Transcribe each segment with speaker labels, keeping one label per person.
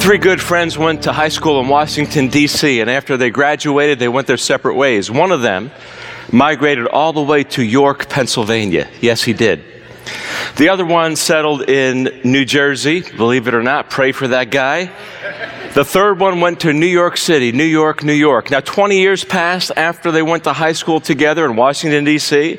Speaker 1: Three good friends went to high school in Washington, D.C., and after they graduated, they went their separate ways. One of them migrated all the way to York, Pennsylvania. Yes, he did. The other one settled in New Jersey. Believe it or not, pray for that guy. The third one went to New York City, New York, New York. Now, 20 years passed after they went to high school together in Washington, D.C.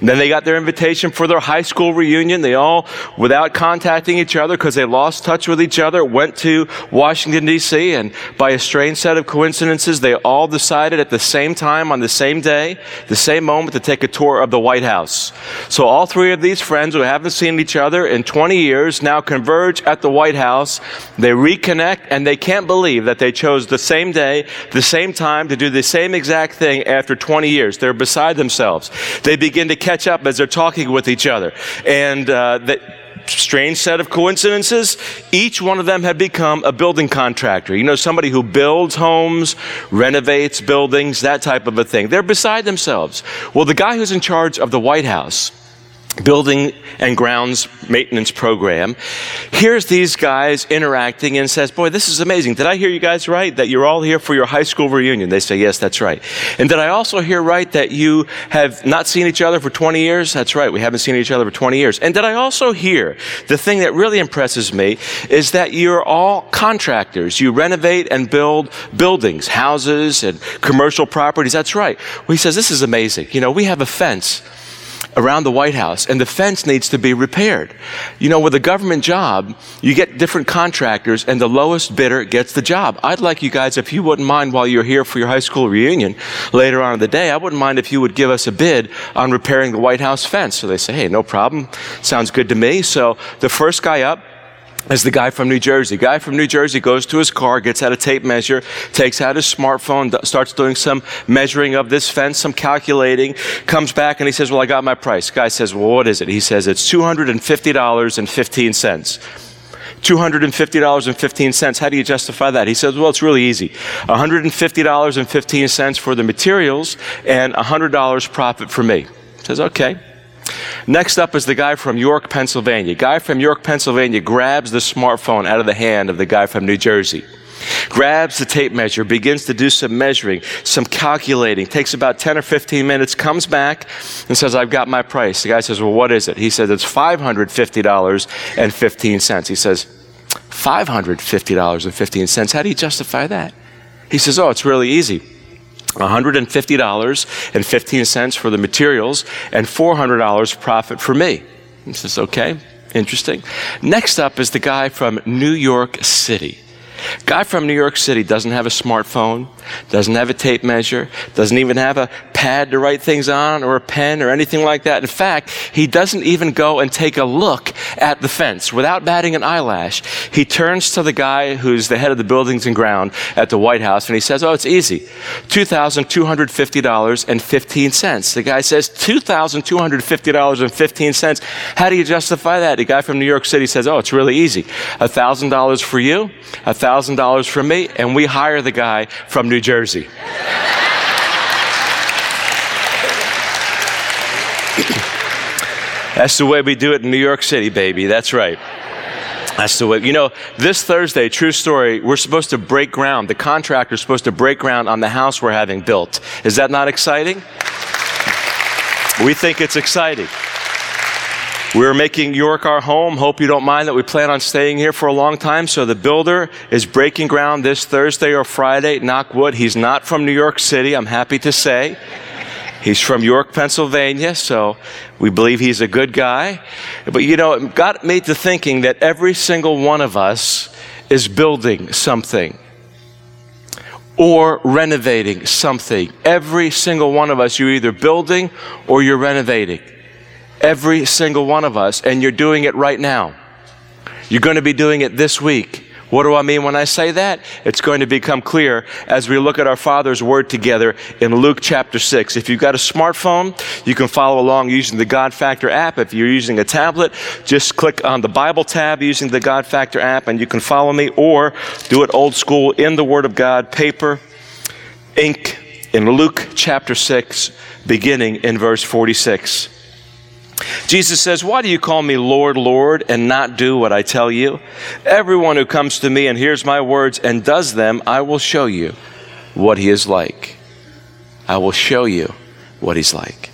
Speaker 1: Then they got their invitation for their high school reunion. They all, without contacting each other because they lost touch with each other, went to Washington, D.C. And by a strange set of coincidences, they all decided at the same time, on the same day, the same moment, to take a tour of the White House. So all three of these friends who haven't seen each other in 20 years now converge at the White House. They reconnect and they can't believe that they chose the same day, the same time to do the same exact thing after 20 years. They're beside themselves. They begin to catch up as they're talking with each other. And uh, that strange set of coincidences, each one of them had become a building contractor. You know, somebody who builds homes, renovates buildings, that type of a thing. They're beside themselves. Well, the guy who's in charge of the White House, building and grounds maintenance program hears these guys interacting and says boy this is amazing. Did i hear you guys right that you're all here for your high school reunion? They say yes that's right. And did i also hear right that you have not seen each other for 20 years? That's right we haven't seen each other for 20 years. And did i also hear the thing that really impresses me is that you're all contractors. You renovate and build buildings houses and commercial properties. That's right. Well he says this is amazing. You know we have a fence around the White House, and the fence needs to be repaired. You know, with a government job, you get different contractors, and the lowest bidder gets the job. I'd like you guys, if you wouldn't mind, while you're here for your high school reunion later on in the day, I wouldn't mind if you would give us a bid on repairing the White House fence. So they say, hey, no problem. Sounds good to me. So the first guy up, is the guy from New Jersey. Guy from New Jersey goes to his car, gets out a tape measure, takes out his smartphone, starts doing some measuring of this fence, some calculating, comes back and he says, Well, I got my price. Guy says, Well, what is it? He says, It's $250.15. $250.15. How do you justify that? He says, well, it's really easy. $150.15 for the materials and $100 profit for me. He says, okay. Next up is the guy from York, Pennsylvania. Guy from York, Pennsylvania grabs the smartphone out of the hand of the guy from New Jersey. Grabs the tape measure, begins to do some measuring, some calculating, takes about 10 or 15 minutes, comes back and says, I've got my price. The guy says, Well, what is it? He says, It's $550.15. He says, $550.15. How do you justify that? He says, Oh, it's really easy. $150.15 for the materials and $400 profit for me. He says, okay, interesting. Next up is the guy from New York City. Guy from New York City doesn't have a smartphone, doesn't have a tape measure, doesn't even have a pad to write things on or a pen or anything like that. In fact, he doesn't even go and take a look at the fence without batting an eyelash. He turns to the guy who's the head of the buildings and ground at the White House and he says, Oh, it's easy. $2,250.15. The guy says, $2,250.15. How do you justify that? The guy from New York City says, Oh, it's really easy. $1,000 for you, $1,000 for me, and we hire the guy from New Jersey. That's the way we do it in New York City, baby. That's right. That's the way. You know, this Thursday, true story, we're supposed to break ground. The contractor's supposed to break ground on the house we're having built. Is that not exciting? We think it's exciting. We're making York our home. Hope you don't mind that we plan on staying here for a long time. So the builder is breaking ground this Thursday or Friday. Knock wood. He's not from New York City, I'm happy to say. He's from York, Pennsylvania, so we believe he's a good guy. But you know, it got me to thinking that every single one of us is building something or renovating something. Every single one of us, you're either building or you're renovating. Every single one of us, and you're doing it right now. You're going to be doing it this week What do I mean when I say that? It's going to become clear as we look at our Father's Word together in Luke chapter 6. If you've got a smartphone, you can follow along using the God Factor app. If you're using a tablet, just click on the Bible tab using the God Factor app and you can follow me or do it old school in the Word of God, paper, ink, in Luke chapter 6, beginning in verse 46. Jesus says, Why do you call me Lord, Lord, and not do what I tell you? Everyone who comes to me and hears my words and does them, I will show you what he is like. I will show you what he's like.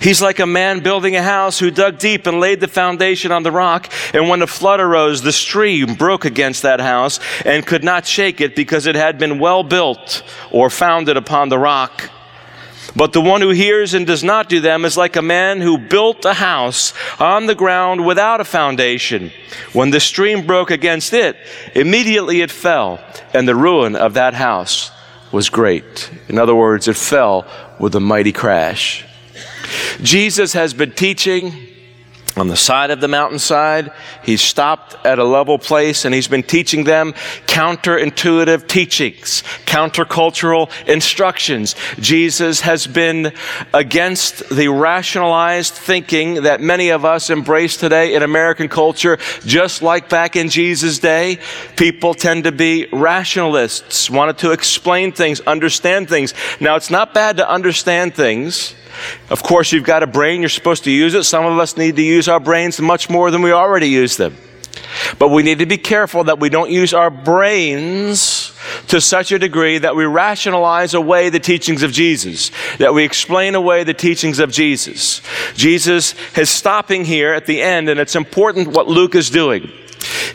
Speaker 1: He's like a man building a house who dug deep and laid the foundation on the rock. And when the flood arose, the stream broke against that house and could not shake it because it had been well built or founded upon the rock. But the one who hears and does not do them is like a man who built a house on the ground without a foundation. When the stream broke against it, immediately it fell, and the ruin of that house was great. In other words, it fell with a mighty crash. Jesus has been teaching on the side of the mountainside. He's stopped at a level place and he's been teaching them counterintuitive teachings, countercultural instructions. Jesus has been against the rationalized thinking that many of us embrace today in American culture, just like back in Jesus' day. People tend to be rationalists, wanted to explain things, understand things. Now, it's not bad to understand things. Of course, you've got a brain, you're supposed to use it. Some of us need to use our brains much more than we already use them. But we need to be careful that we don't use our brains to such a degree that we rationalize away the teachings of Jesus, that we explain away the teachings of Jesus. Jesus is stopping here at the end, and it's important what Luke is doing.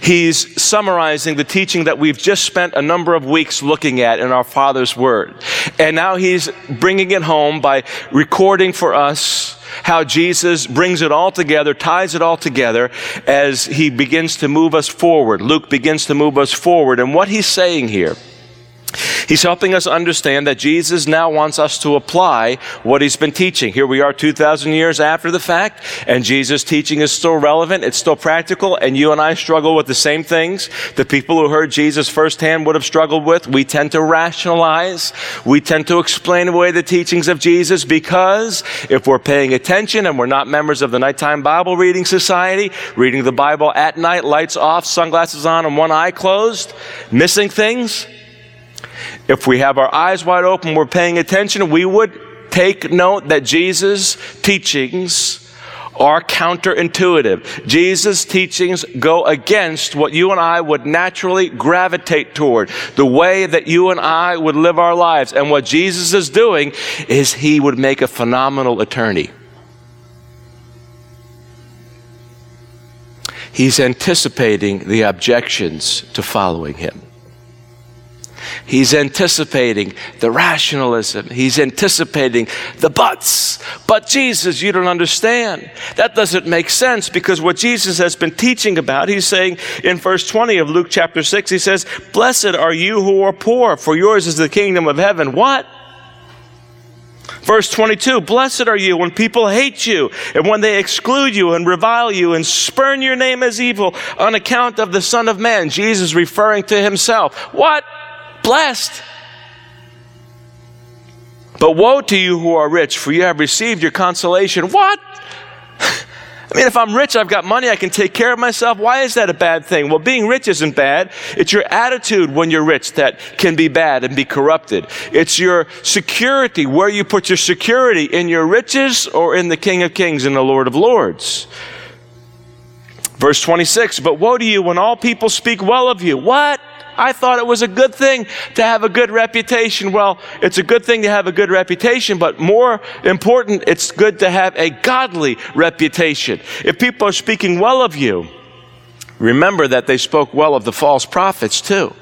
Speaker 1: He's summarizing the teaching that we've just spent a number of weeks looking at in our Father's Word. And now he's bringing it home by recording for us how Jesus brings it all together, ties it all together as he begins to move us forward. Luke begins to move us forward. And what he's saying here He's helping us understand that Jesus now wants us to apply what he's been teaching. Here we are 2,000 years after the fact, and Jesus' teaching is still relevant, it's still practical, and you and I struggle with the same things the people who heard Jesus firsthand would have struggled with. We tend to rationalize, we tend to explain away the teachings of Jesus because if we're paying attention and we're not members of the Nighttime Bible Reading Society, reading the Bible at night, lights off, sunglasses on, and one eye closed, missing things, if we have our eyes wide open, we're paying attention, we would take note that Jesus' teachings are counterintuitive. Jesus' teachings go against what you and I would naturally gravitate toward, the way that you and I would live our lives. And what Jesus is doing is he would make a phenomenal attorney. He's anticipating the objections to following him. He's anticipating the rationalism. He's anticipating the buts. But Jesus, you don't understand. That doesn't make sense because what Jesus has been teaching about, he's saying in verse 20 of Luke chapter 6, he says, Blessed are you who are poor, for yours is the kingdom of heaven. What? Verse 22 Blessed are you when people hate you, and when they exclude you, and revile you, and spurn your name as evil on account of the Son of Man. Jesus referring to himself. What? Blessed. But woe to you who are rich, for you have received your consolation. What? I mean, if I'm rich, I've got money, I can take care of myself. Why is that a bad thing? Well, being rich isn't bad. It's your attitude when you're rich that can be bad and be corrupted. It's your security, where you put your security in your riches or in the King of Kings and the Lord of Lords. Verse 26 But woe to you when all people speak well of you. What? I thought it was a good thing to have a good reputation. Well, it's a good thing to have a good reputation, but more important, it's good to have a godly reputation. If people are speaking well of you, remember that they spoke well of the false prophets too.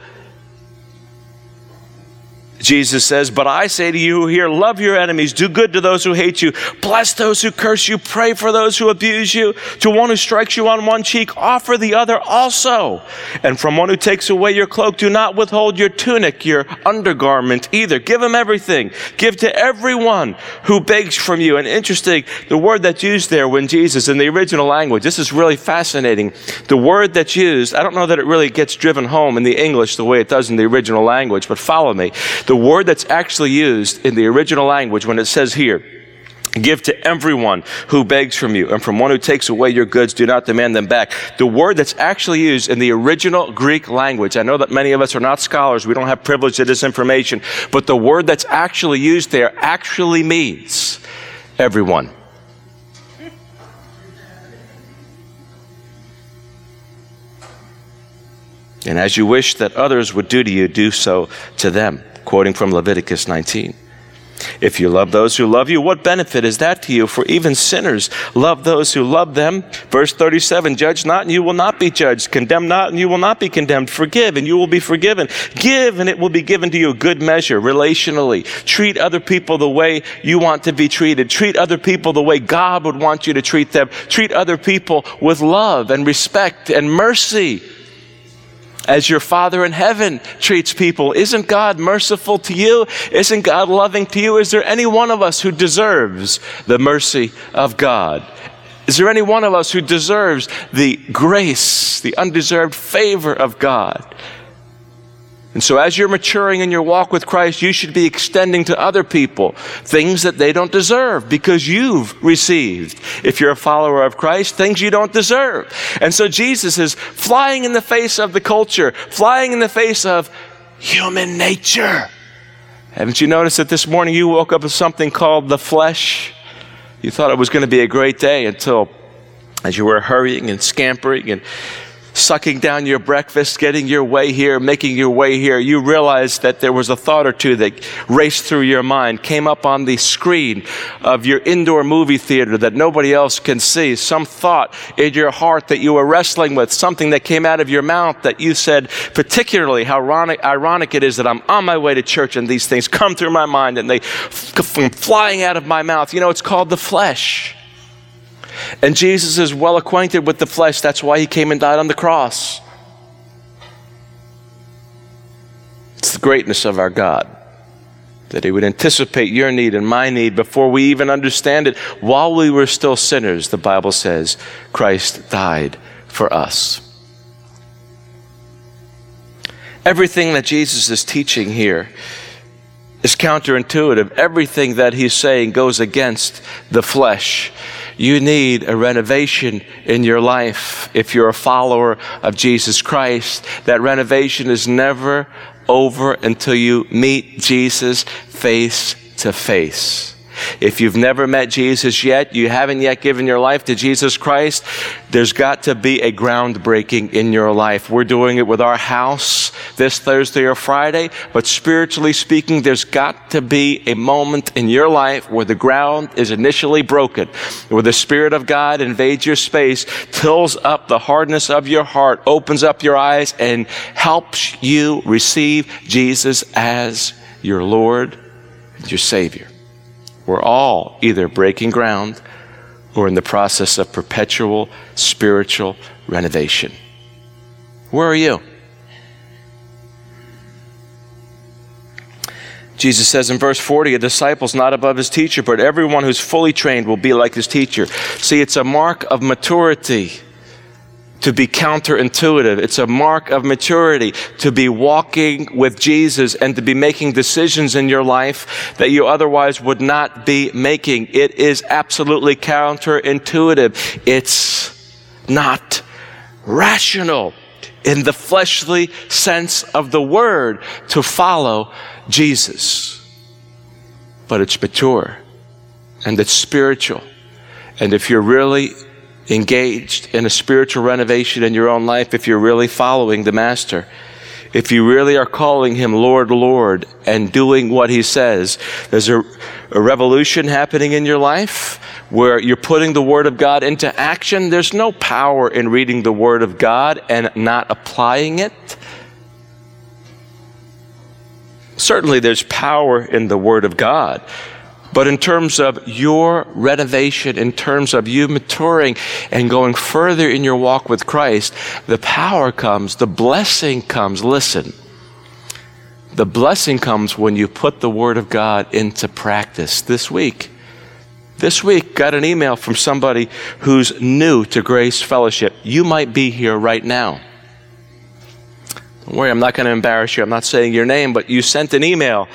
Speaker 1: Jesus says, But I say to you who hear, love your enemies, do good to those who hate you, bless those who curse you, pray for those who abuse you. To one who strikes you on one cheek, offer the other also. And from one who takes away your cloak, do not withhold your tunic, your undergarment either. Give him everything. Give to everyone who begs from you. And interesting, the word that's used there when Jesus, in the original language, this is really fascinating. The word that's used, I don't know that it really gets driven home in the English the way it does in the original language, but follow me. The word that's actually used in the original language when it says here, Give to everyone who begs from you, and from one who takes away your goods, do not demand them back. The word that's actually used in the original Greek language, I know that many of us are not scholars, we don't have privilege to this information, but the word that's actually used there actually means everyone. And as you wish that others would do to you, do so to them. Quoting from Leviticus 19. If you love those who love you, what benefit is that to you? For even sinners love those who love them. Verse 37 Judge not, and you will not be judged. Condemn not, and you will not be condemned. Forgive, and you will be forgiven. Give, and it will be given to you. A good measure, relationally. Treat other people the way you want to be treated. Treat other people the way God would want you to treat them. Treat other people with love and respect and mercy as your Father in heaven treats people. Isn't God merciful to you? Isn't God loving to you? Is there any one of us who deserves the mercy of God? Is there any one of us who deserves the grace, the undeserved favor of God? And so, as you're maturing in your walk with Christ, you should be extending to other people things that they don't deserve because you've received, if you're a follower of Christ, things you don't deserve. And so, Jesus is flying in the face of the culture, flying in the face of human nature. Haven't you noticed that this morning you woke up with something called the flesh? You thought it was going to be a great day until, as you were hurrying and scampering and sucking down your breakfast, getting your way here, making your way here, you realized that there was a thought or two that raced through your mind, came up on the screen of your indoor movie theater that nobody else can see, some thought in your heart that you were wrestling with, something that came out of your mouth that you said, particularly how ironic, ironic it is that I'm on my way to church and these things come through my mind and they come flying out of my mouth. You know, it's called the flesh. And Jesus is well acquainted with the flesh. That's why he came and died on the cross. It's the greatness of our God that he would anticipate your need and my need before we even understand it. While we were still sinners, the Bible says, Christ died for us. Everything that Jesus is teaching here is counterintuitive. Everything that he's saying goes against the flesh. You need a renovation in your life if you're a follower of Jesus Christ. That renovation is never over until you meet Jesus face to face. If you've never met Jesus yet, you haven't yet given your life to Jesus Christ, there's got to be a groundbreaking in your life. We're doing it with our house this Thursday or Friday, but spiritually speaking, there's got to be a moment in your life where the ground is initially broken, where the Spirit of God invades your space, tills up the hardness of your heart, opens up your eyes, and helps you receive Jesus as your Lord and your Savior. We're all either breaking ground or in the process of perpetual spiritual renovation. Where are you? Jesus says in verse 40, a disciple's not above his teacher, but everyone who's fully trained will be like his teacher. See, it's a mark of maturity to be counterintuitive. It's a mark of maturity to be walking with Jesus and to be making decisions in your life that you otherwise would not be making. It is absolutely counterintuitive. It's not rational in the fleshly sense of the word to follow Jesus. But it's mature and it's spiritual. And if you're really engaged in a spiritual renovation in your own life, if you're really following the Master, if you really are calling him Lord, Lord, and doing what he says, there's a, a, revolution happening in your life where you're putting the Word of God into action. There's no power in reading the Word of God and not applying it. Certainly, there's power in the Word of God. But in terms of your renovation, in terms of you maturing and going further in your walk with Christ, the power comes, the blessing comes. Listen, the blessing comes when you put the Word of God into practice. This week, this week, got an email from somebody who's new to Grace Fellowship. You might be here right now. Don't worry, I'm not going to embarrass you. I'm not saying your name, but you sent an email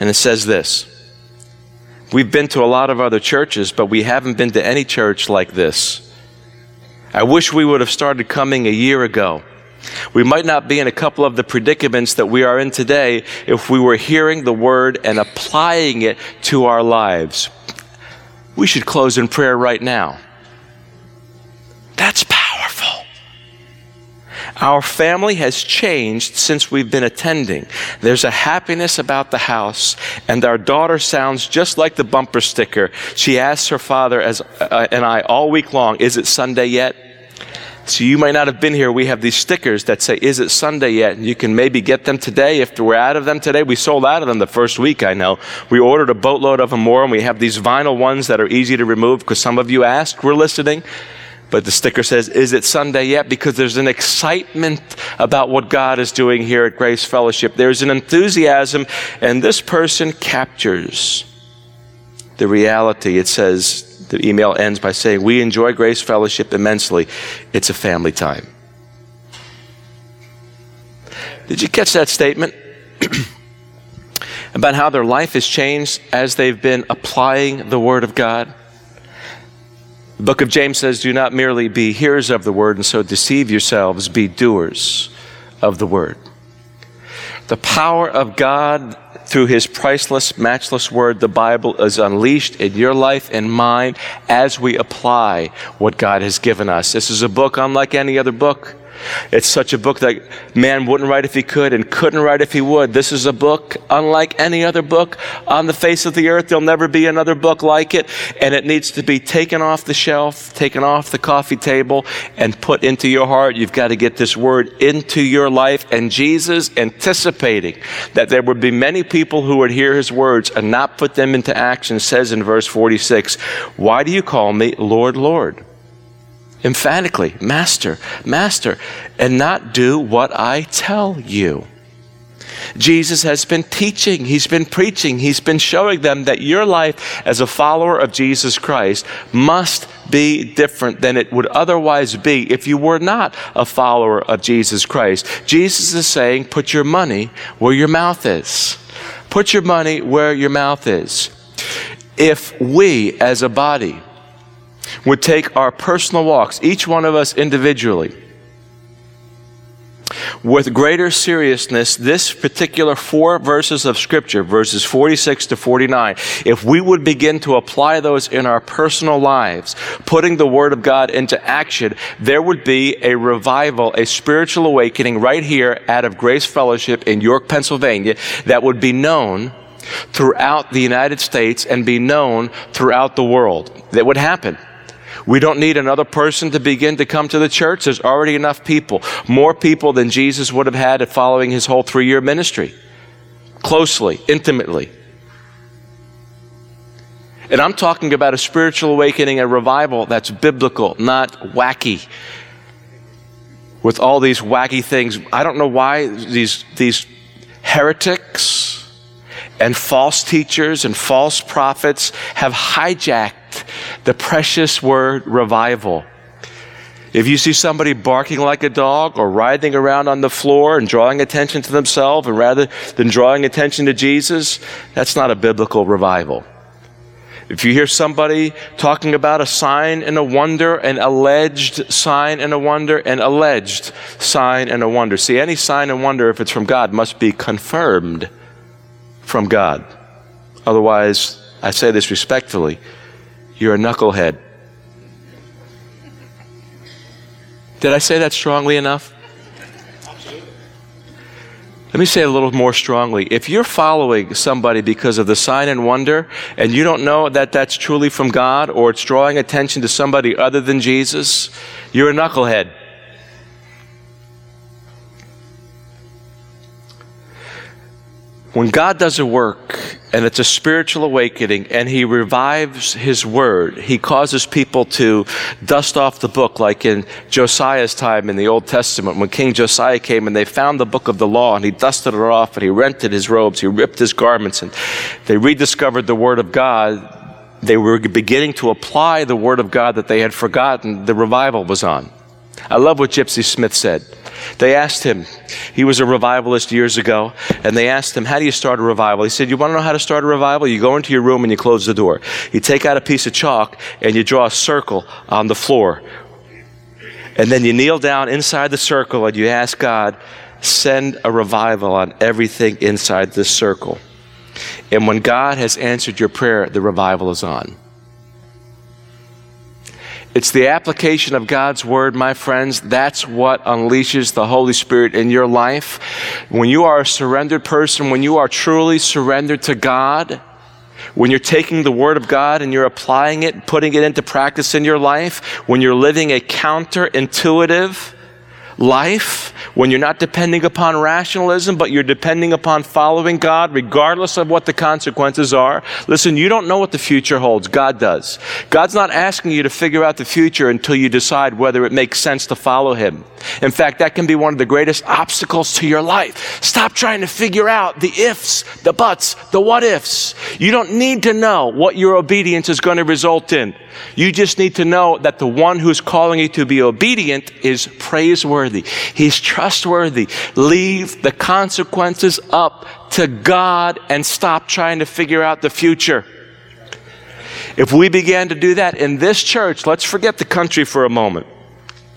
Speaker 1: and it says this We've been to a lot of other churches, but we haven't been to any church like this. I wish we would have started coming a year ago. We might not be in a couple of the predicaments that we are in today if we were hearing the word and applying it to our lives. We should close in prayer right now. That's our family has changed since we've been attending. There's a happiness about the house, and our daughter sounds just like the bumper sticker. She asks her father as, uh, and I all week long, Is it Sunday yet? So you might not have been here. We have these stickers that say, Is it Sunday yet? And you can maybe get them today. If we're out of them today, we sold out of them the first week, I know. We ordered a boatload of them more, and we have these vinyl ones that are easy to remove because some of you asked, we're listening. But the sticker says, Is it Sunday yet? Because there's an excitement about what God is doing here at Grace Fellowship. There's an enthusiasm, and this person captures the reality. It says, the email ends by saying, We enjoy Grace Fellowship immensely. It's a family time. Did you catch that statement? about how their life has changed as they've been applying the Word of God? The book of James says, Do not merely be hearers of the word and so deceive yourselves, be doers of the word. The power of God through his priceless, matchless word, the Bible, is unleashed in your life and mine as we apply what God has given us. This is a book unlike any other book. It's such a book that man wouldn't write if he could and couldn't write if he would. This is a book unlike any other book on the face of the earth. There'll never be another book like it. And it needs to be taken off the shelf, taken off the coffee table, and put into your heart. You've got to get this word into your life. And Jesus, anticipating that there would be many people who would hear his words and not put them into action, says in verse 46, Why do you call me Lord, Lord? Emphatically, Master, Master, and not do what I tell you. Jesus has been teaching, he's been preaching, he's been showing them that your life as a follower of Jesus Christ must be different than it would otherwise be if you were not a follower of Jesus Christ. Jesus is saying, put your money where your mouth is. Put your money where your mouth is. If we as a body would take our personal walks, each one of us individually, with greater seriousness this particular four verses of Scripture, verses 46 to 49, if we would begin to apply those in our personal lives, putting the Word of God into action, there would be a revival, a spiritual awakening right here out of Grace Fellowship in York, Pennsylvania, that would be known throughout the United States and be known throughout the world. That would happen. We don't need another person to begin to come to the church. There's already enough people, more people than Jesus would have had at following his whole three year ministry, closely, intimately. And I'm talking about a spiritual awakening, a revival that's biblical, not wacky. With all these wacky things, I don't know why these, these heretics and false teachers and false prophets have hijacked the precious word revival. If you see somebody barking like a dog or writhing around on the floor and drawing attention to themselves and rather than drawing attention to Jesus, that's not a biblical revival. If you hear somebody talking about a sign and a wonder, an alleged sign and a wonder, an alleged sign and a wonder. See, any sign and wonder, if it's from God, must be confirmed from God. Otherwise, I say this respectfully, you're a knucklehead. Did I say that strongly enough? Let me say it a little more strongly. If you're following somebody because of the sign and wonder, and you don't know that that's truly from God or it's drawing attention to somebody other than Jesus, you're a knucklehead. When God does a work and it's a spiritual awakening and He revives His word, He causes people to dust off the book, like in Josiah's time in the Old Testament, when King Josiah came and they found the book of the law and he dusted it off and he rented his robes, he ripped his garments, and they rediscovered the word of God. They were beginning to apply the word of God that they had forgotten. The revival was on. I love what Gypsy Smith said. They asked him, he was a revivalist years ago, and they asked him, How do you start a revival? He said, You want to know how to start a revival? You go into your room and you close the door. You take out a piece of chalk and you draw a circle on the floor. And then you kneel down inside the circle and you ask God, Send a revival on everything inside this circle. And when God has answered your prayer, the revival is on. It's the application of God's word, my friends. That's what unleashes the Holy Spirit in your life. When you are a surrendered person, when you are truly surrendered to God, when you're taking the Word of God and you're applying it, putting it into practice in your life, when you're living a counterintuitive life, when you're not depending upon rationalism, but you're depending upon following God, regardless of what the consequences are. Listen, you don't know what the future holds. God does. God's not asking you to figure out the future until you decide whether it makes sense to follow Him. In fact, that can be one of the greatest obstacles to your life. Stop trying to figure out the ifs, the buts, the what ifs. You don't need to know what your obedience is going to result in. You just need to know that the one who's calling you to be obedient is praiseworthy. He's trustworthy. Leave the consequences up to God and stop trying to figure out the future. If we began to do that in this church, let's forget the country for a moment.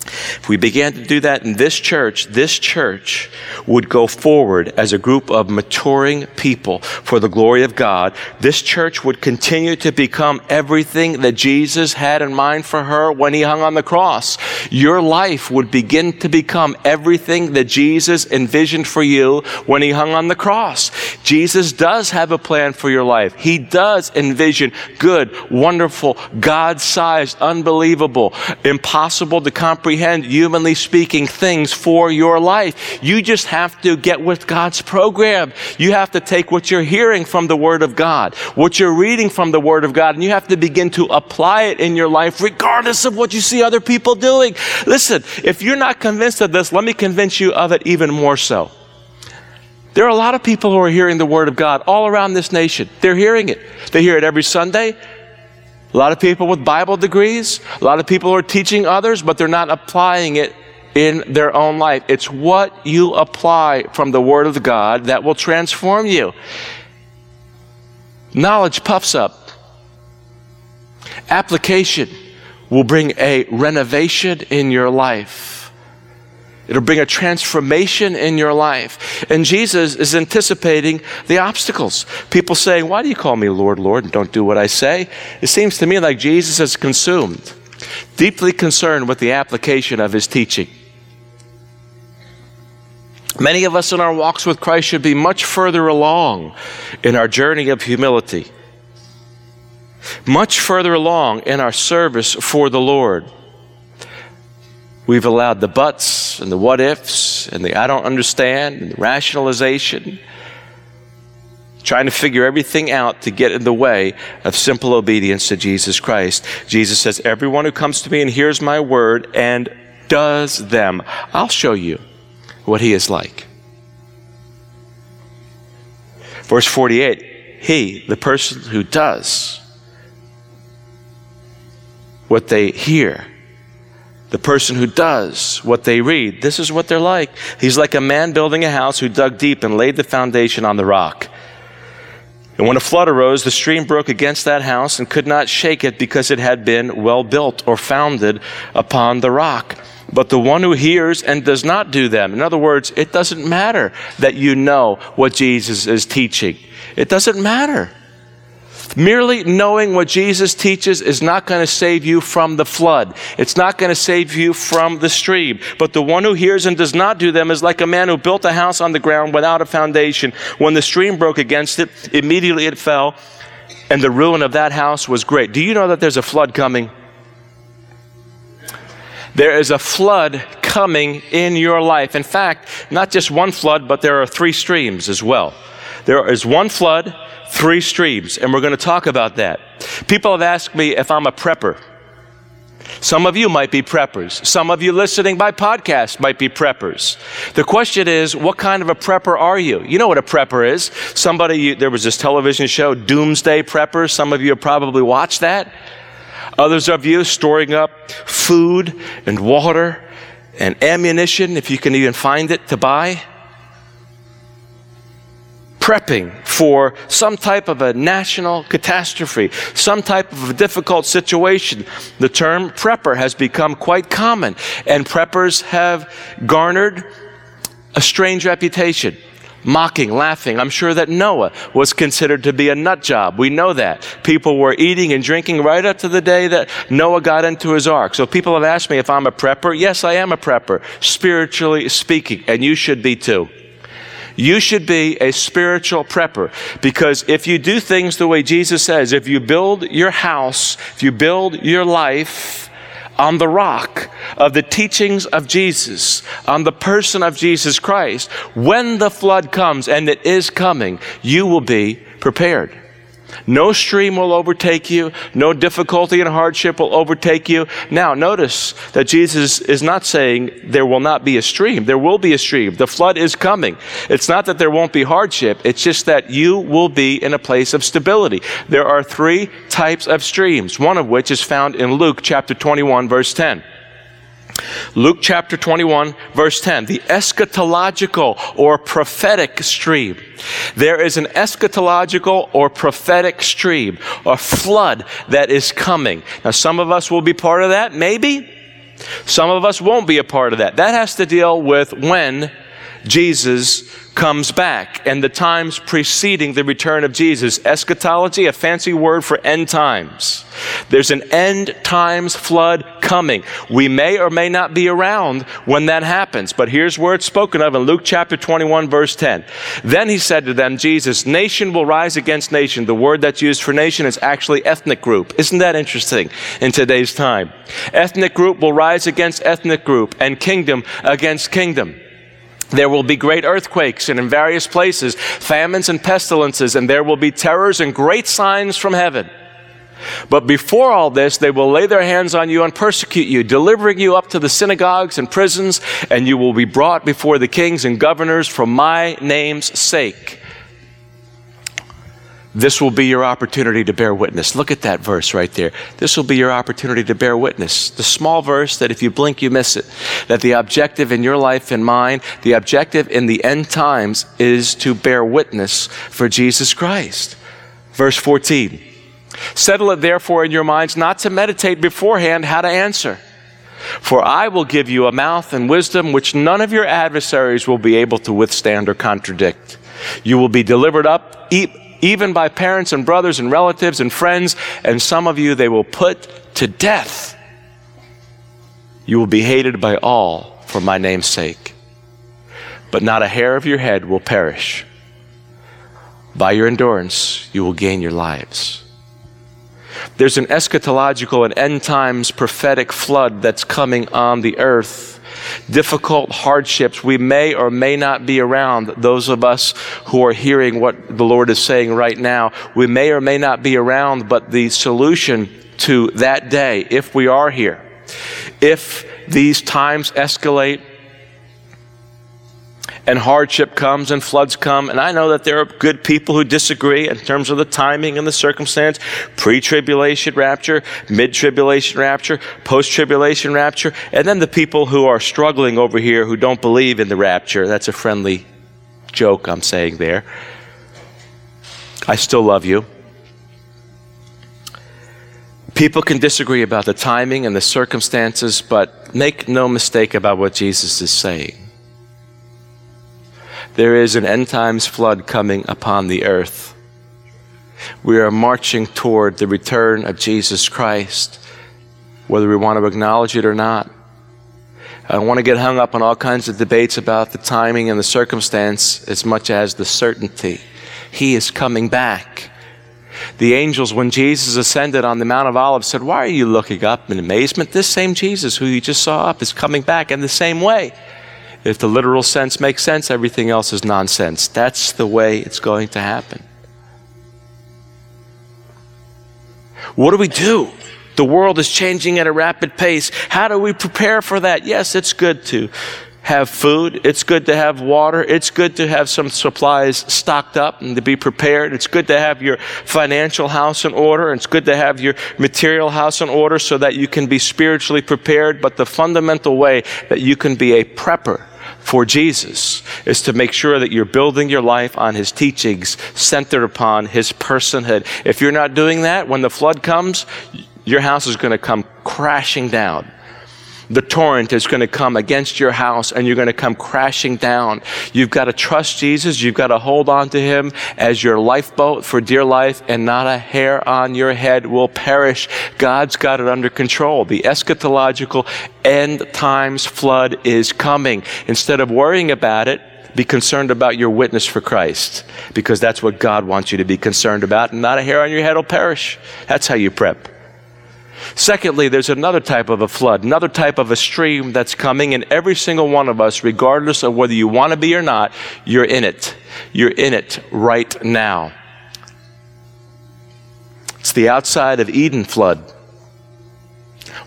Speaker 1: If we began to do that in this church, this church would go forward as a group of maturing people for the glory of God. This church would continue to become everything that Jesus had in mind for her when he hung on the cross. Your life would begin to become everything that Jesus envisioned for you when he hung on the cross. Jesus does have a plan for your life. He does envision good, wonderful, God sized, unbelievable, impossible to comprehend comprehend, humanly speaking, things for your life. You just have to get with God's program. You have to take what you're hearing from the Word of God, what you're reading from the Word of God, and you have to begin to apply it in your life, regardless of what you see other people doing. Listen, if you're not convinced of this, let me convince you of it even more so. There are a lot of people who are hearing the Word of God all around this nation. They're hearing it. They hear it every Sunday. A lot of people with Bible degrees, a lot of people are teaching others, but they're not applying it in their own life. It's what you apply from the Word of God that will transform you. Knowledge puffs up. Application will bring a renovation in your life. It'll bring a transformation in your life. And Jesus is anticipating the obstacles. People saying, Why do you call me Lord, Lord, and don't do what I say? It seems to me like Jesus is consumed, deeply concerned with the application of his teaching. Many of us in our walks with Christ should be much further along in our journey of humility, much further along in our service for the Lord. We've allowed the buts and the what ifs and the I don't understand and the rationalization, trying to figure everything out to get in the way of simple obedience to Jesus Christ. Jesus says, Everyone who comes to me and hears my word and does them, I'll show you what he is like. Verse 48 He, the person who does what they hear, the person who does what they read. This is what they're like. He's like a man building a house who dug deep and laid the foundation on the rock. And when a flood arose, the stream broke against that house and could not shake it because it had been well built or founded upon the rock. But the one who hears and does not do them, in other words, it doesn't matter that you know what Jesus is teaching. It doesn't matter. Merely knowing what Jesus teaches is not going to save you from the flood. It's not going to save you from the stream. But the one who hears and does not do them is like a man who built a house on the ground without a foundation. When the stream broke against it, immediately it fell, and the ruin of that house was great. Do you know that there's a flood coming? There is a flood coming in your life. In fact, not just one flood, but there are three streams as well. There is one flood, three streams, and we're going to talk about that. People have asked me if I'm a prepper. Some of you might be preppers. Some of you listening by podcast might be preppers. The question is, what kind of a prepper are you? You know what a prepper is. Somebody, you, there was this television show, Doomsday Preppers. Some of you have probably watched that. Others of you storing up food and water and ammunition, if you can even find it to buy prepping for some type of a national catastrophe, some type of a difficult situation. The term prepper has become quite common, and preppers have garnered a strange reputation. Mocking, laughing. I'm sure that Noah was considered to be a nut job. We know that. People were eating and drinking right up to the day that Noah got into his ark. So people have asked me if I'm a prepper. Yes, I am a prepper, spiritually speaking, and you should be too. You should be a spiritual prepper because if you do things the way Jesus says, if you build your house, if you build your life on the rock of the teachings of Jesus, on the person of Jesus Christ, when the flood comes, and it is coming, you will be prepared. No stream will overtake you. No difficulty and hardship will overtake you. Now, notice that Jesus is not saying there will not be a stream. There will be a stream. The flood is coming. It's not that there won't be hardship. It's just that you will be in a place of stability. There are three types of streams, one of which is found in Luke chapter 21, verse 10. Luke chapter 21, verse 10, the eschatological or prophetic stream. There is an eschatological or prophetic stream, a flood that is coming. Now, some of us will be part of that, maybe. Some of us won't be a part of that. That has to deal with when Jesus comes back and the times preceding the return of Jesus. Eschatology, a fancy word for end times. There's an end times flood coming. We may or may not be around when that happens, but here's where it's spoken of in Luke chapter 21, verse 10. Then he said to them, Jesus, nation will rise against nation. The word that's used for nation is actually ethnic group. Isn't that interesting in today's time? Ethnic group will rise against ethnic group and kingdom against kingdom. There will be great earthquakes and in various places, famines and pestilences, and there will be terrors and great signs from heaven. But before all this, they will lay their hands on you and persecute you, delivering you up to the synagogues and prisons, and you will be brought before the kings and governors for my name's sake. This will be your opportunity to bear witness. Look at that verse right there. This will be your opportunity to bear witness. The small verse that if you blink, you miss it. That the objective in your life and mine, the objective in the end times is to bear witness for Jesus Christ. Verse 14 Settle it therefore in your minds not to meditate beforehand how to answer. For I will give you a mouth and wisdom which none of your adversaries will be able to withstand or contradict. You will be delivered up even by parents and brothers and relatives and friends, and some of you they will put to death. You will be hated by all for my name's sake, but not a hair of your head will perish. By your endurance, you will gain your lives. There's an eschatological and end times prophetic flood that's coming on the earth difficult hardships. We may or may not be around. Those of us who are hearing what the Lord is saying right now, we may or may not be around, but the solution to that day, if we are here, if these times escalate, and hardship comes and floods come. And I know that there are good people who disagree in terms of the timing and the circumstance pre tribulation rapture, mid tribulation rapture, post tribulation rapture, and then the people who are struggling over here who don't believe in the rapture. That's a friendly joke I'm saying there. I still love you. People can disagree about the timing and the circumstances, but make no mistake about what Jesus is saying there is an end times flood coming upon the earth. We are marching toward the return of Jesus Christ, whether we want to acknowledge it or not. I don't want to get hung up on all kinds of debates about the timing and the circumstance as much as the certainty. He is coming back. The angels, when Jesus ascended on the Mount of Olives, said, Why are you looking up in amazement? This same Jesus who you just saw up is coming back in the same way. If the literal sense makes sense, everything else is nonsense. That's the way it's going to happen. What do we do? The world is changing at a rapid pace. How do we prepare for that? Yes, it's good to have food. It's good to have water. It's good to have some supplies stocked up and to be prepared. It's good to have your financial house in order. It's good to have your material house in order so that you can be spiritually prepared. But the fundamental way that you can be a prepper for Jesus is to make sure that you're building your life on his teachings centered upon his personhood. If you're not doing that, when the flood comes, your house is going to come crashing down. The torrent is going to come against your house and you're going to come crashing down. You've got to trust Jesus. You've got to hold on to him as your lifeboat for dear life and not a hair on your head will perish. God's got it under control. The eschatological end times flood is coming. Instead of worrying about it, be concerned about your witness for Christ because that's what God wants you to be concerned about and not a hair on your head will perish. That's how you prep. Secondly, there's another type of a flood, another type of a stream that's coming, and every single one of us, regardless of whether you want to be or not, you're in it. You're in it right now. It's the outside of Eden flood.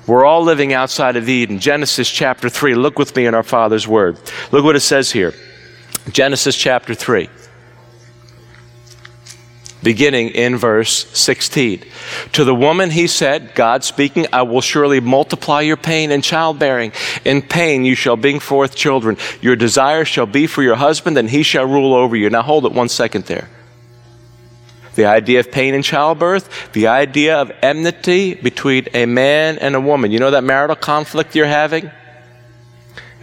Speaker 1: We're all living outside of Eden. Genesis chapter 3. Look with me in our Father's Word. Look what it says here. Genesis chapter 3 beginning in verse 16. To the woman he said, God speaking, I will surely multiply your pain in childbearing. In pain you shall bring forth children. Your desire shall be for your husband, and he shall rule over you. Now hold it one second there. The idea of pain in childbirth, the idea of enmity between a man and a woman. You know that marital conflict you're having?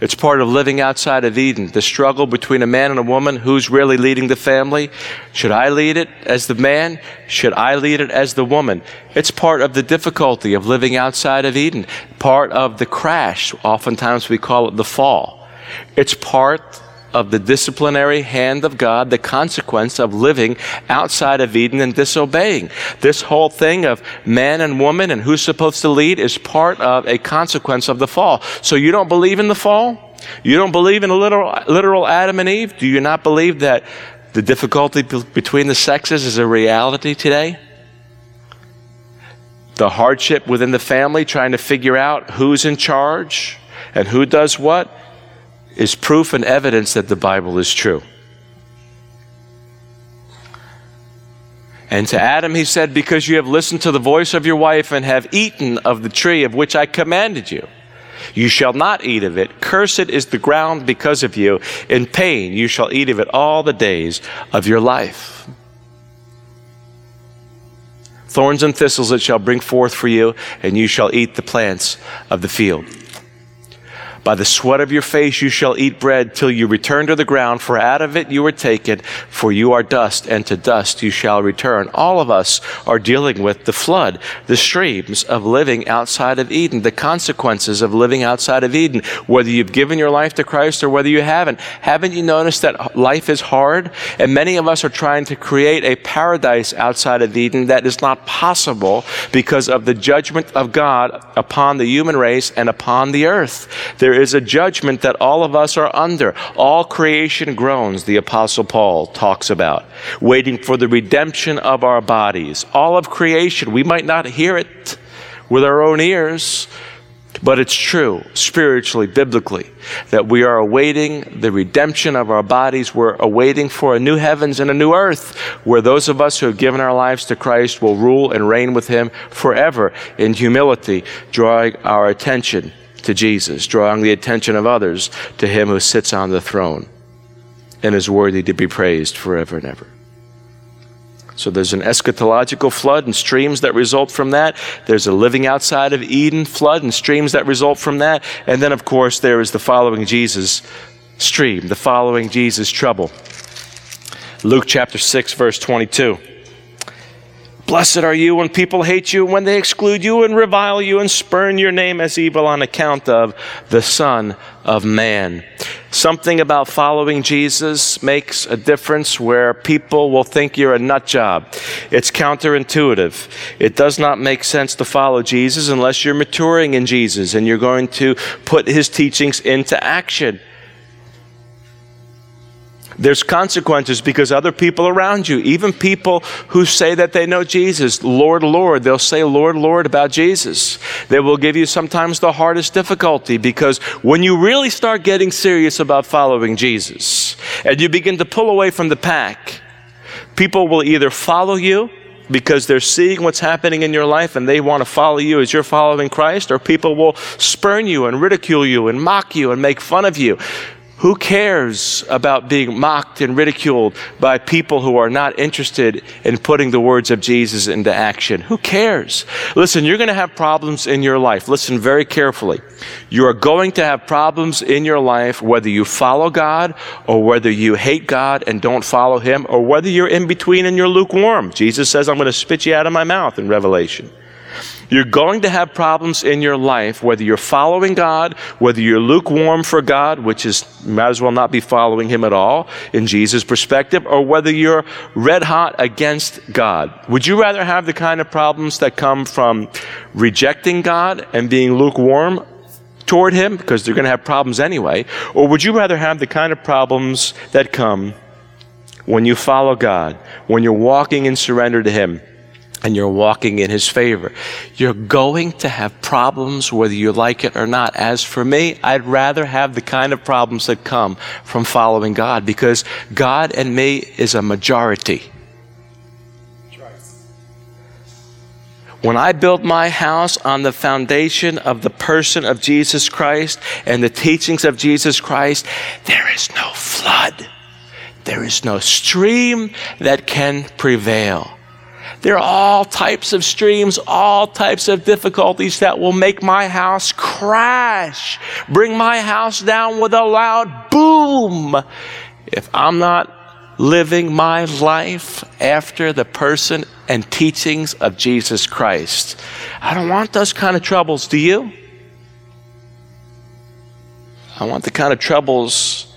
Speaker 1: It's part of living outside of Eden. The struggle between a man and a woman. Who's really leading the family? Should I lead it as the man? Should I lead it as the woman? It's part of the difficulty of living outside of Eden. Part of the crash. Oftentimes we call it the fall. It's part of the disciplinary hand of God, the consequence of living outside of Eden and disobeying. This whole thing of man and woman and who's supposed to lead is part of a consequence of the fall. So you don't believe in the fall? You don't believe in a literal, literal Adam and Eve? Do you not believe that the difficulty between the sexes is a reality today? The hardship within the family trying to figure out who's in charge and who does what? Is proof and evidence that the Bible is true. And to Adam he said, Because you have listened to the voice of your wife and have eaten of the tree of which I commanded you, you shall not eat of it. Cursed is the ground because of you. In pain you shall eat of it all the days of your life. Thorns and thistles it shall bring forth for you, and you shall eat the plants of the field. By the sweat of your face you shall eat bread till you return to the ground, for out of it you were taken, for you are dust, and to dust you shall return. All of us are dealing with the flood, the streams of living outside of Eden, the consequences of living outside of Eden, whether you've given your life to Christ or whether you haven't. Haven't you noticed that life is hard? And many of us are trying to create a paradise outside of Eden that is not possible because of the judgment of God upon the human race and upon the earth. There there is a judgment that all of us are under. All creation groans, the Apostle Paul talks about, waiting for the redemption of our bodies. All of creation, we might not hear it with our own ears, but it's true, spiritually, biblically, that we are awaiting the redemption of our bodies. We're awaiting for a new heavens and a new earth, where those of us who have given our lives to Christ will rule and reign with Him forever in humility, drawing our attention to Jesus, drawing the attention of others to him who sits on the throne and is worthy to be praised forever and ever. So there's an eschatological flood and streams that result from that. There's a living outside of Eden flood and streams that result from that. And then, of course, there is the following Jesus stream, the following Jesus trouble. Luke chapter 6, verse 22. Blessed are you when people hate you, when they exclude you and revile you and spurn your name as evil on account of the Son of Man. Something about following Jesus makes a difference where people will think you're a nut job. It's counterintuitive. It does not make sense to follow Jesus unless you're maturing in Jesus and you're going to put his teachings into action. There's consequences because other people around you, even people who say that they know Jesus, Lord, Lord, they'll say, Lord, Lord about Jesus. They will give you sometimes the hardest difficulty because when you really start getting serious about following Jesus and you begin to pull away from the pack, people will either follow you because they're seeing what's happening in your life and they want to follow you as you're following Christ, or people will spurn you and ridicule you and mock you and make fun of you. Who cares about being mocked and ridiculed by people who are not interested in putting the words of Jesus into action? Who cares? Listen, you're going to have problems in your life. Listen very carefully. You are going to have problems in your life whether you follow God or whether you hate God and don't follow Him or whether you're in between and you're lukewarm. Jesus says, I'm going to spit you out of my mouth in Revelation. You're going to have problems in your life, whether you're following God, whether you're lukewarm for God, which is might as well not be following Him at all in Jesus' perspective, or whether you're red hot against God. Would you rather have the kind of problems that come from rejecting God and being lukewarm toward Him, because they're going to have problems anyway, or would you rather have the kind of problems that come when you follow God, when you're walking in surrender to Him? And you're walking in his favor. You're going to have problems whether you like it or not. As for me, I'd rather have the kind of problems that come from following God because God and me is a majority. When I built my house on the foundation of the person of Jesus Christ and the teachings of Jesus Christ, there is no flood. There is no stream that can prevail. There are all types of streams, all types of difficulties that will make my house crash, bring my house down with a loud boom. If I'm not living my life after the person and teachings of Jesus Christ, I don't want those kind of troubles, do you? I want the kind of troubles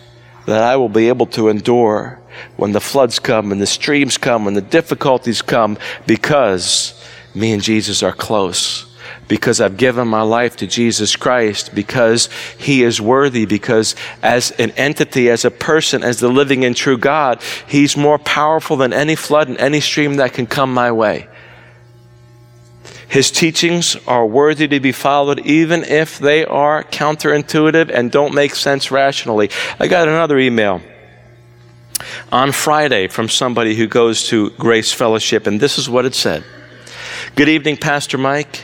Speaker 1: that I will be able to endure when the floods come and the streams come and the difficulties come because me and Jesus are close. Because I've given my life to Jesus Christ, because He is worthy, because as an entity, as a person, as the living and true God, He's more powerful than any flood and any stream that can come my way. His teachings are worthy to be followed, even if they are counterintuitive and don't make sense rationally. I got another email on Friday from somebody who goes to Grace Fellowship, and this is what it said Good evening, Pastor Mike.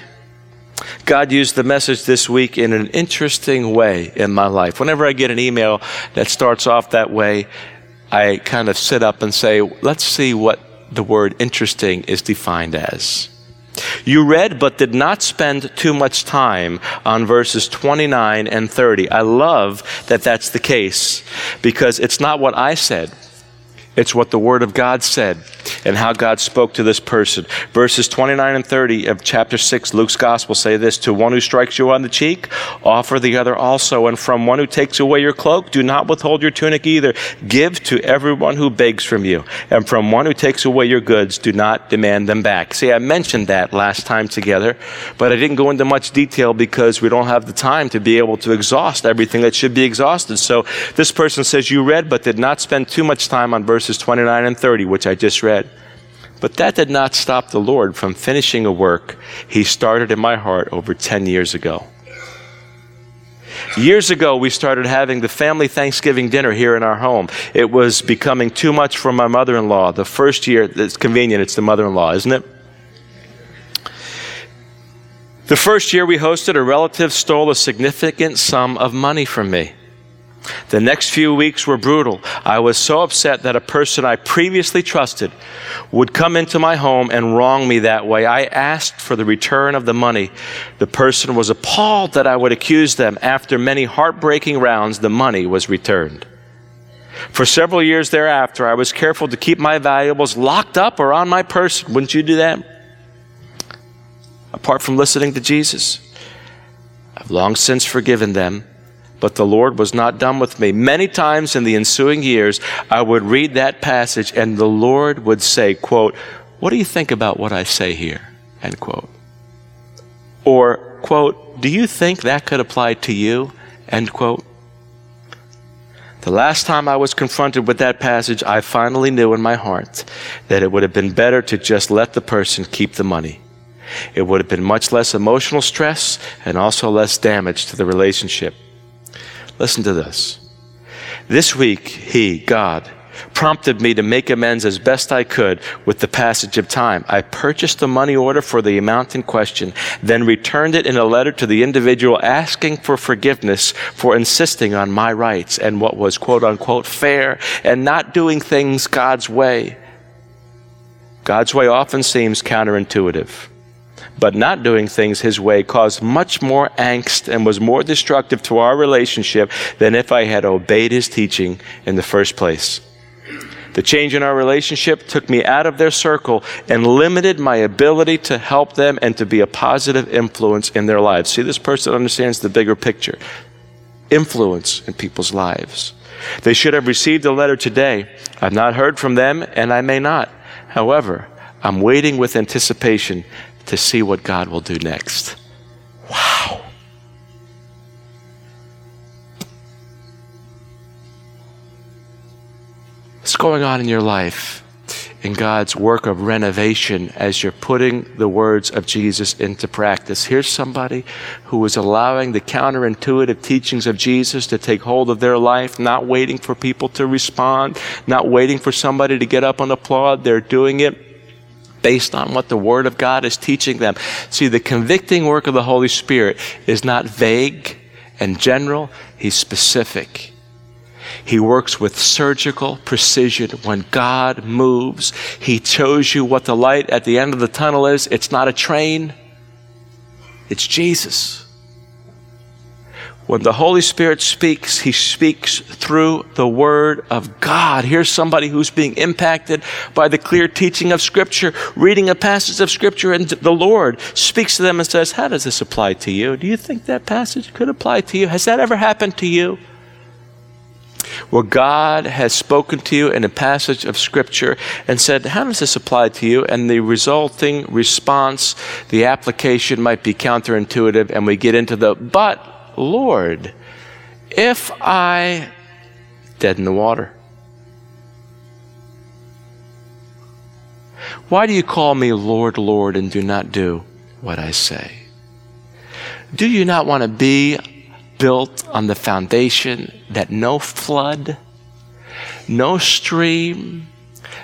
Speaker 1: God used the message this week in an interesting way in my life. Whenever I get an email that starts off that way, I kind of sit up and say, let's see what the word interesting is defined as. You read but did not spend too much time on verses 29 and 30. I love that that's the case because it's not what I said. It's what the Word of God said and how God spoke to this person. Verses 29 and 30 of chapter 6, Luke's Gospel say this To one who strikes you on the cheek, offer the other also. And from one who takes away your cloak, do not withhold your tunic either. Give to everyone who begs from you. And from one who takes away your goods, do not demand them back. See, I mentioned that last time together, but I didn't go into much detail because we don't have the time to be able to exhaust everything that should be exhausted. So this person says, You read, but did not spend too much time on verses verses 29 and 30, which I just read. But that did not stop the Lord from finishing a work He started in my heart over 10 years ago. Years ago, we started having the family Thanksgiving dinner here in our home. It was becoming too much for my mother in law. The first year, it's convenient, it's the mother in law, isn't it? The first year we hosted, a relative stole a significant sum of money from me. The next few weeks were brutal. I was so upset that a person I previously trusted would come into my home and wrong me that way. I asked for the return of the money. The person was appalled that I would accuse them. After many heartbreaking rounds, the money was returned. For several years thereafter, I was careful to keep my valuables locked up or on my person. Wouldn't you do that? apart from listening to Jesus. I've long since forgiven them, but the Lord was not done with me. Many times in the ensuing years, I would read that passage and the Lord would say, quote, what do you think about what I say here? End quote. Or, quote, do you think that could apply to you? End quote. The last time I was confronted with that passage, I finally knew in my heart that it would have been better to just let the person keep the money. It would have been much less emotional stress and also less damage to the relationship. Listen to this. This week, He, God, prompted me to make amends as best I could with the passage of time. I purchased the money order for the amount in question, then returned it in a letter to the individual asking for forgiveness for insisting on my rights and what was quote unquote fair and not doing things God's way. God's way often seems counterintuitive but not doing things his way caused much more angst and was more destructive to our relationship than if I had obeyed his teaching in the first place. The change in our relationship took me out of their circle and limited my ability to help them and to be a positive influence in their lives. See, this person understands the bigger picture influence in people's lives. They should have received a letter today. I've not heard from them, and I may not. However, I'm waiting with anticipation to see what God will do next. Wow. What's going on in your life in God's work of renovation as you're putting the words of Jesus into practice? Here's somebody who is allowing the counterintuitive teachings of Jesus to take hold of their life, not waiting for people to respond, not waiting for somebody to get up and applaud. They're doing it based on what the Word of God is teaching them. See, the convicting work of the Holy Spirit is not vague and general, He's specific. He works with surgical precision. When God moves, He shows you what the light at the end of the tunnel is. It's not a train, it's Jesus. When the Holy Spirit speaks, He speaks through the Word of God. Here's somebody who's being impacted by the clear teaching of Scripture, reading a passage of Scripture, and the Lord speaks to them and says, How does this apply to you? Do you think that passage could apply to you? Has that ever happened to you? Where God has spoken to you in a passage of Scripture and said, How does this apply to you? And the resulting response, the application might be counterintuitive, and we get into the but Lord, if I dead in the water? Why do you call me Lord, Lord, and do not do what I say? Do you not want to be built on the foundation that no flood, no stream,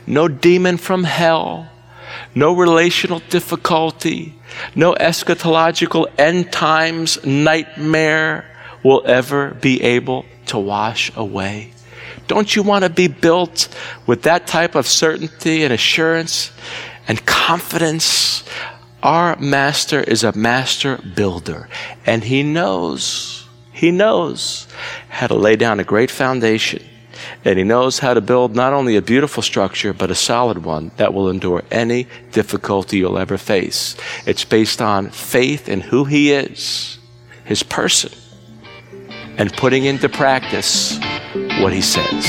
Speaker 1: no demon from hell, no relational difficulty, no eschatological end times nightmare will ever be able to wash away. Don't you want to be built with that type of certainty and assurance and confidence? Our master is a master builder, and he knows, he knows how to lay down a great foundation and he knows how to build not only a beautiful structure, but a solid one that will endure any difficulty you'll ever face. It's based on faith in who he is, his person, and putting into practice what he says.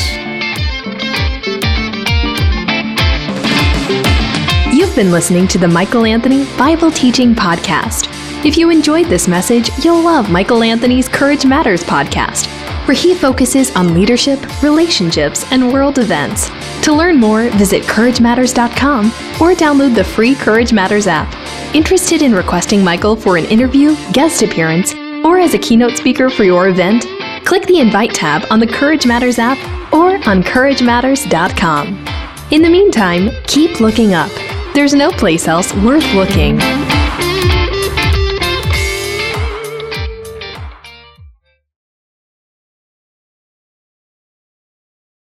Speaker 2: You've been listening to the Michael Anthony Bible Teaching Podcast. If you enjoyed this message, you'll love Michael Anthony's Courage Matters podcast where he focuses on leadership, relationships, and world events. To learn more, visit CourageMatters.com or download the free Courage Matters app. Interested in requesting Michael for an interview, guest appearance, or as a keynote speaker for your event? Click the Invite tab on the Courage Matters app or on CourageMatters.com. In the meantime, keep looking up. There's no place else worth looking.